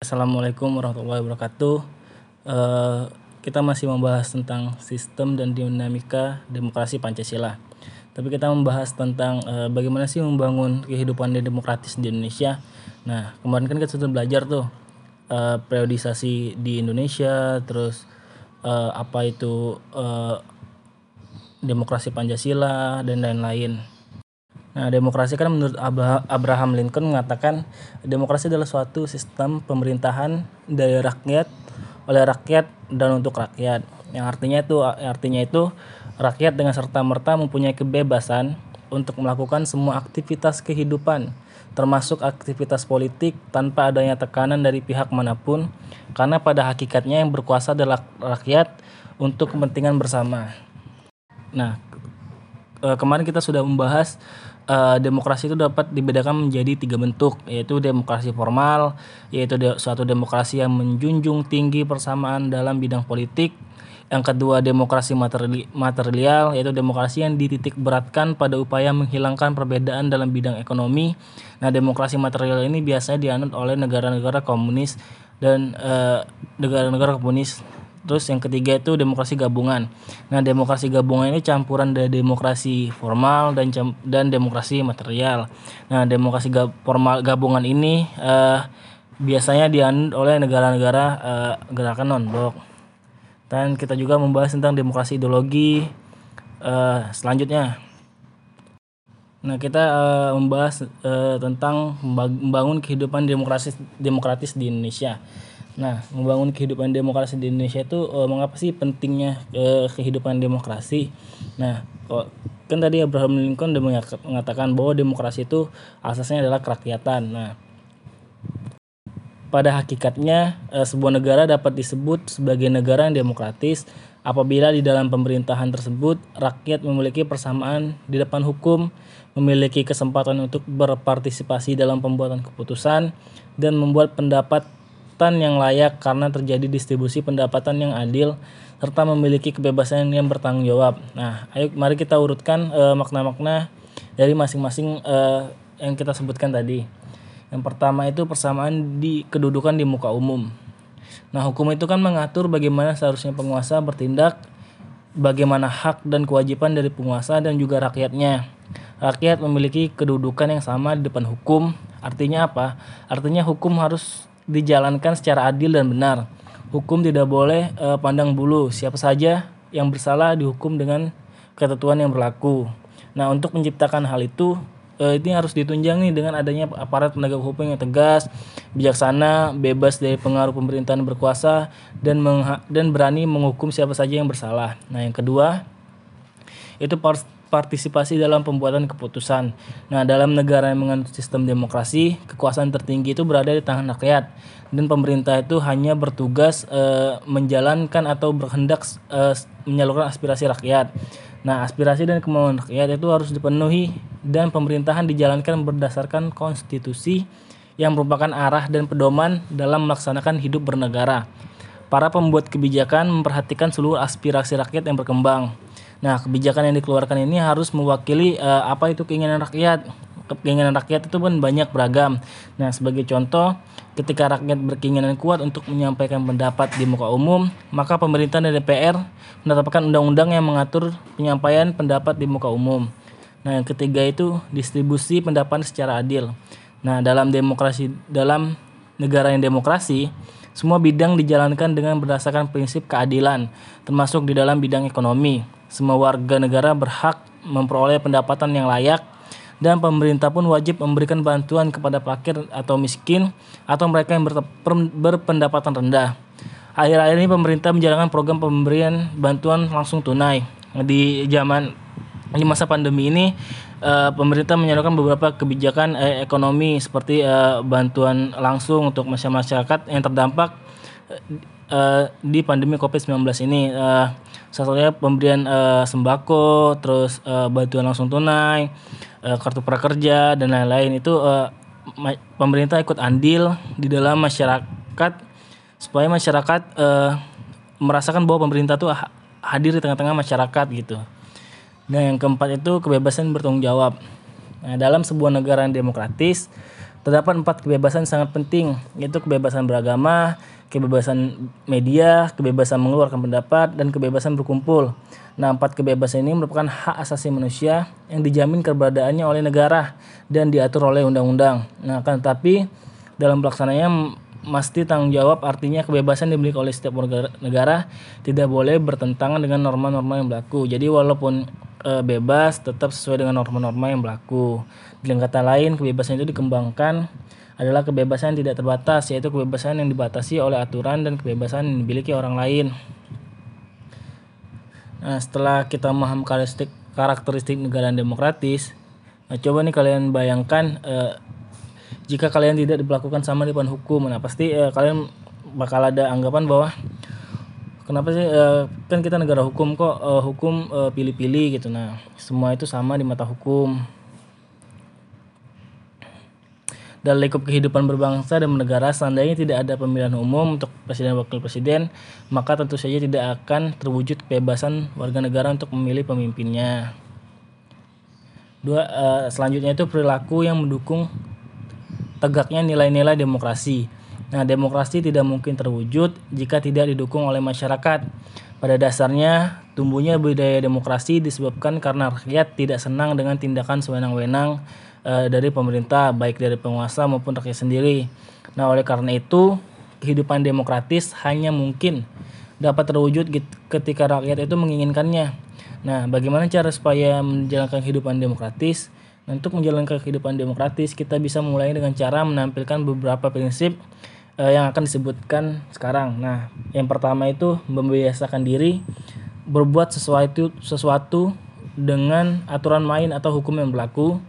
Assalamualaikum warahmatullahi wabarakatuh. Eh, kita masih membahas tentang sistem dan dinamika demokrasi Pancasila. Tapi kita membahas tentang eh, bagaimana sih membangun kehidupan demokratis di Indonesia. Nah, kemarin kan kita sudah belajar tuh eh, periodisasi di Indonesia, terus apa itu demokrasi Pancasila dan lain-lain. Nah, demokrasi kan menurut Abraham Lincoln mengatakan demokrasi adalah suatu sistem pemerintahan dari rakyat oleh rakyat dan untuk rakyat. Yang artinya itu artinya itu rakyat dengan serta merta mempunyai kebebasan untuk melakukan semua aktivitas kehidupan termasuk aktivitas politik tanpa adanya tekanan dari pihak mana pun karena pada hakikatnya yang berkuasa adalah rakyat untuk kepentingan bersama. Nah, kemarin kita sudah membahas uh, demokrasi itu dapat dibedakan menjadi tiga bentuk yaitu demokrasi formal yaitu de suatu demokrasi yang menjunjung tinggi persamaan dalam bidang politik. Yang kedua demokrasi materi material yaitu demokrasi yang dititik beratkan pada upaya menghilangkan perbedaan dalam bidang ekonomi. Nah demokrasi material ini biasanya dianut oleh negara-negara komunis dan eh, negara-negara uh, komunis Terus yang ketiga itu demokrasi gabungan. Nah, demokrasi gabungan ini campuran dari demokrasi formal dan dan demokrasi material. Nah, demokrasi ga formal gabungan ini uh, biasanya dianut oleh negara-negara uh, gerakan non-blok. Dan kita juga membahas tentang demokrasi ideologi uh, selanjutnya. Nah, kita uh, membahas uh, tentang membangun kehidupan demokrasi demokratis di Indonesia. Nah, membangun kehidupan demokrasi di Indonesia itu uh, mengapa sih pentingnya uh, kehidupan demokrasi? Nah, kok kan tadi Abraham Lincoln udah mengatakan bahwa demokrasi itu asasnya adalah kerakyatan. Nah, pada hakikatnya uh, sebuah negara dapat disebut sebagai negara yang demokratis apabila di dalam pemerintahan tersebut rakyat memiliki persamaan di depan hukum, memiliki kesempatan untuk berpartisipasi dalam pembuatan keputusan dan membuat pendapat pendapatan yang layak karena terjadi distribusi pendapatan yang adil serta memiliki kebebasan yang bertanggung jawab. Nah, ayo mari kita urutkan makna makna-makna dari masing-masing uh, yang kita sebutkan tadi. Yang pertama itu persamaan di kedudukan di muka umum. Nah, hukum itu kan mengatur bagaimana seharusnya penguasa bertindak, bagaimana hak dan kewajiban dari penguasa dan juga rakyatnya. Rakyat memiliki kedudukan yang sama di depan hukum. Artinya apa? Artinya hukum harus dijalankan secara adil dan benar. Hukum tidak boleh uh, pandang bulu. Siapa saja yang bersalah dihukum dengan ketentuan yang berlaku. Nah, untuk menciptakan hal itu uh, ini harus ditunjang nih dengan adanya aparat penegak hukum yang tegas, bijaksana, bebas dari pengaruh pemerintahan berkuasa dan dan berani menghukum siapa saja yang bersalah. Nah, yang kedua itu partisipasi dalam pembuatan keputusan. Nah, dalam negara yang menganut sistem demokrasi, kekuasaan tertinggi itu berada di tangan rakyat dan pemerintah itu hanya bertugas e, menjalankan atau berhendak e, menyalurkan aspirasi rakyat. Nah, aspirasi dan kemauan rakyat itu harus dipenuhi dan pemerintahan dijalankan berdasarkan konstitusi yang merupakan arah dan pedoman dalam melaksanakan hidup bernegara. Para pembuat kebijakan memperhatikan seluruh aspirasi rakyat yang berkembang Nah, kebijakan yang dikeluarkan ini harus mewakili uh, apa itu keinginan rakyat. Keinginan rakyat itu pun banyak beragam. Nah, sebagai contoh, ketika rakyat berkeinginan kuat untuk menyampaikan pendapat di muka umum, maka pemerintah dan DPR menetapkan undang-undang yang mengatur penyampaian pendapat di muka umum. Nah, yang ketiga itu distribusi pendapat secara adil. Nah, dalam demokrasi dalam negara yang demokrasi, semua bidang dijalankan dengan berdasarkan prinsip keadilan, termasuk di dalam bidang ekonomi. Semua warga negara berhak memperoleh pendapatan yang layak dan pemerintah pun wajib memberikan bantuan kepada fakir atau miskin atau mereka yang berpendapatan rendah. Akhir-akhir ini pemerintah menjalankan program pemberian bantuan langsung tunai. Di zaman di masa pandemi ini uh, pemerintah menyalurkan beberapa kebijakan uh, ekonomi seperti uh, bantuan langsung untuk masyarakat yang terdampak uh, di pandemi Covid-19 ini. Uh, salah satunya pemberian uh, sembako, terus uh, bantuan langsung tunai, uh, kartu prakerja dan lain-lain itu uh, pemerintah ikut andil di dalam masyarakat supaya masyarakat uh, merasakan bahwa pemerintah tuh hadir di tengah-tengah masyarakat gitu. Dan yang keempat itu kebebasan bertanggung jawab. Nah, dalam sebuah negara yang demokratis, Terdapat empat kebebasan sangat penting, yaitu kebebasan beragama, kebebasan media, kebebasan mengeluarkan pendapat, dan kebebasan berkumpul. Nah, empat kebebasan ini merupakan hak asasi manusia yang dijamin keberadaannya oleh negara dan diatur oleh undang-undang. Nah, kan tetapi dalam pelaksananya mesti tanggung jawab artinya kebebasan dimiliki oleh setiap negara tidak boleh bertentangan dengan norma-norma yang berlaku. Jadi walaupun e, bebas tetap sesuai dengan norma-norma yang berlaku. Dengan kata lain, kebebasan itu dikembangkan adalah kebebasan yang tidak terbatas, yaitu kebebasan yang dibatasi oleh aturan dan kebebasan yang dimiliki orang lain. Nah, setelah kita memaham karakteristik, karakteristik negara demokratis, nah, coba nih kalian bayangkan eh, jika kalian tidak diperlakukan sama di depan hukum, nah pasti eh, kalian bakal ada anggapan bahwa kenapa sih eh, kan kita negara hukum kok eh, hukum eh, pilih-pilih gitu. Nah, semua itu sama di mata hukum dalam lingkup kehidupan berbangsa dan bernegara seandainya tidak ada pemilihan umum untuk presiden dan wakil presiden maka tentu saja tidak akan terwujud kebebasan warga negara untuk memilih pemimpinnya. Dua uh, selanjutnya itu perilaku yang mendukung tegaknya nilai-nilai demokrasi. Nah demokrasi tidak mungkin terwujud jika tidak didukung oleh masyarakat. Pada dasarnya tumbuhnya budaya demokrasi disebabkan karena rakyat tidak senang dengan tindakan sewenang-wenang uh, dari pemerintah baik dari penguasa maupun rakyat sendiri. Nah, oleh karena itu kehidupan demokratis hanya mungkin dapat terwujud ketika rakyat itu menginginkannya. Nah, bagaimana cara supaya menjalankan kehidupan demokratis? Nah, untuk menjalankan kehidupan demokratis, kita bisa mulai dengan cara menampilkan beberapa prinsip uh, yang akan disebutkan sekarang. Nah, yang pertama itu membiasakan diri berbuat sesuatu sesuatu dengan aturan main atau hukum yang berlaku.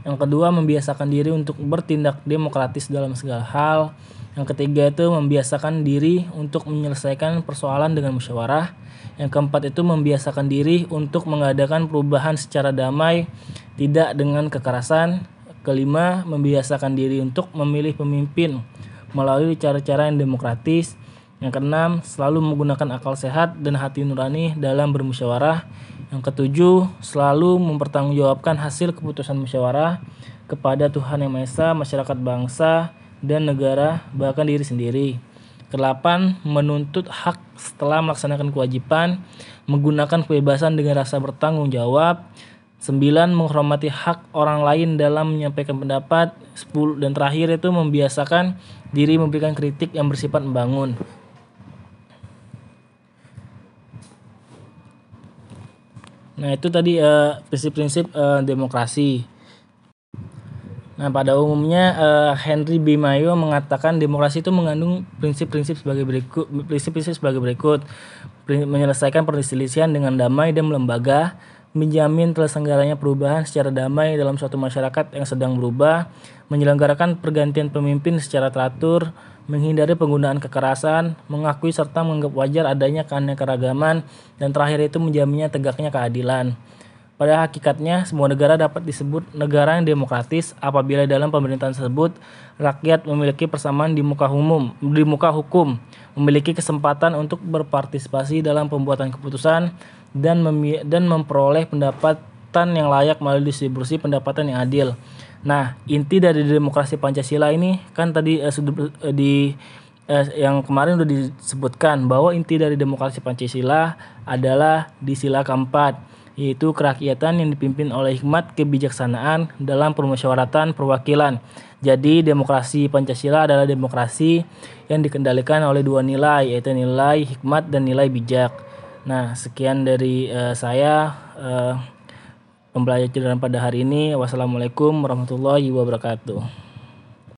Yang kedua, membiasakan diri untuk bertindak demokratis dalam segala hal. Yang ketiga itu membiasakan diri untuk menyelesaikan persoalan dengan musyawarah. Yang keempat itu membiasakan diri untuk mengadakan perubahan secara damai, tidak dengan kekerasan. Kelima, membiasakan diri untuk memilih pemimpin melalui cara-cara yang demokratis. Yang keenam, selalu menggunakan akal sehat dan hati nurani dalam bermusyawarah. Yang ketujuh, selalu mempertanggungjawabkan hasil keputusan musyawarah kepada Tuhan Yang Maha Esa, masyarakat bangsa, dan negara, bahkan diri sendiri. Kedelapan, menuntut hak setelah melaksanakan kewajiban, menggunakan kebebasan dengan rasa bertanggung jawab. Sembilan, menghormati hak orang lain dalam menyampaikan pendapat. Sepuluh, dan terakhir itu membiasakan diri memberikan kritik yang bersifat membangun. Nah, itu tadi uh, prinsip-prinsip uh, demokrasi. Nah, pada umumnya uh, Henry B. Mayo mengatakan demokrasi itu mengandung prinsip-prinsip sebagai berikut prinsip-prinsip sebagai berikut menyelesaikan perselisihan dengan damai dan lembaga, menjamin terselenggaranya perubahan secara damai dalam suatu masyarakat yang sedang berubah, menyelenggarakan pergantian pemimpin secara teratur, menghindari penggunaan kekerasan, mengakui serta menganggap wajar adanya keanekaragaman, dan terakhir itu menjaminnya tegaknya keadilan. Pada hakikatnya, semua negara dapat disebut negara yang demokratis apabila dalam pemerintahan tersebut rakyat memiliki persamaan di muka umum, di muka hukum, memiliki kesempatan untuk berpartisipasi dalam pembuatan keputusan dan dan memperoleh pendapatan yang layak melalui distribusi pendapatan yang adil. Nah, inti dari demokrasi Pancasila ini kan tadi uh, uh, di uh, yang kemarin sudah disebutkan bahwa inti dari demokrasi Pancasila adalah di sila keempat, yaitu kerakyatan yang dipimpin oleh hikmat kebijaksanaan dalam permusyawaratan perwakilan. Jadi, demokrasi Pancasila adalah demokrasi yang dikendalikan oleh dua nilai, yaitu nilai hikmat dan nilai bijak. Nah, sekian dari uh, saya. Uh, pembelajaran pada hari ini. Wassalamualaikum warahmatullahi wabarakatuh.